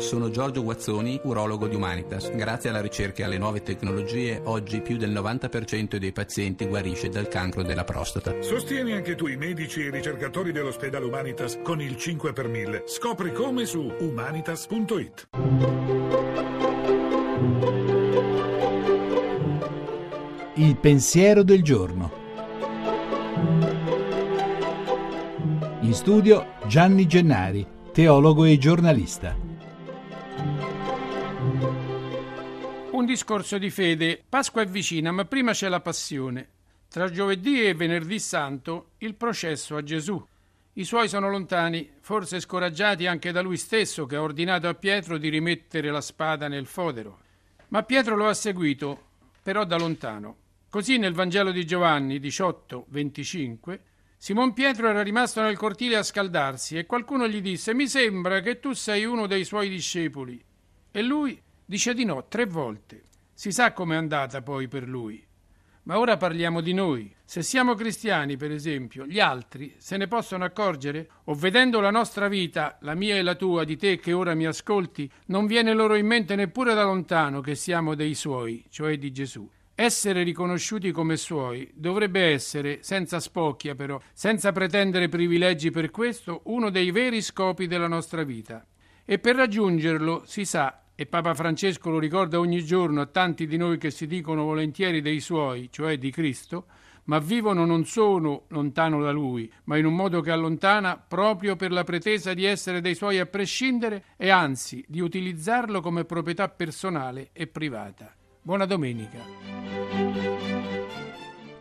Sono Giorgio Guazzoni, urologo di Humanitas. Grazie alla ricerca e alle nuove tecnologie, oggi più del 90% dei pazienti guarisce dal cancro della prostata. Sostieni anche tu i medici e i ricercatori dell'ospedale Humanitas con il 5 per 1000. Scopri come su humanitas.it. Il pensiero del giorno. In studio Gianni Gennari, teologo e giornalista. Un discorso di fede. Pasqua è vicina, ma prima c'è la passione. Tra giovedì e venerdì santo il processo a Gesù. I suoi sono lontani, forse scoraggiati anche da lui stesso che ha ordinato a Pietro di rimettere la spada nel fodero. Ma Pietro lo ha seguito, però da lontano. Così nel Vangelo di Giovanni 18, 25, Simon Pietro era rimasto nel cortile a scaldarsi e qualcuno gli disse Mi sembra che tu sei uno dei suoi discepoli. E lui dice di no tre volte. Si sa com'è andata poi per lui. Ma ora parliamo di noi. Se siamo cristiani, per esempio, gli altri se ne possono accorgere? O vedendo la nostra vita, la mia e la tua, di te che ora mi ascolti, non viene loro in mente neppure da lontano che siamo dei suoi, cioè di Gesù. Essere riconosciuti come suoi dovrebbe essere, senza spocchia però, senza pretendere privilegi per questo, uno dei veri scopi della nostra vita. E per raggiungerlo, si sa, e Papa Francesco lo ricorda ogni giorno a tanti di noi che si dicono volentieri dei suoi, cioè di Cristo, ma vivono non solo lontano da lui, ma in un modo che allontana proprio per la pretesa di essere dei suoi a prescindere e anzi di utilizzarlo come proprietà personale e privata. Buona domenica.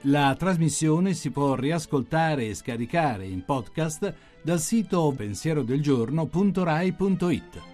La trasmissione si può riascoltare e scaricare in podcast dal sito pensierodelgiorno.rai.it.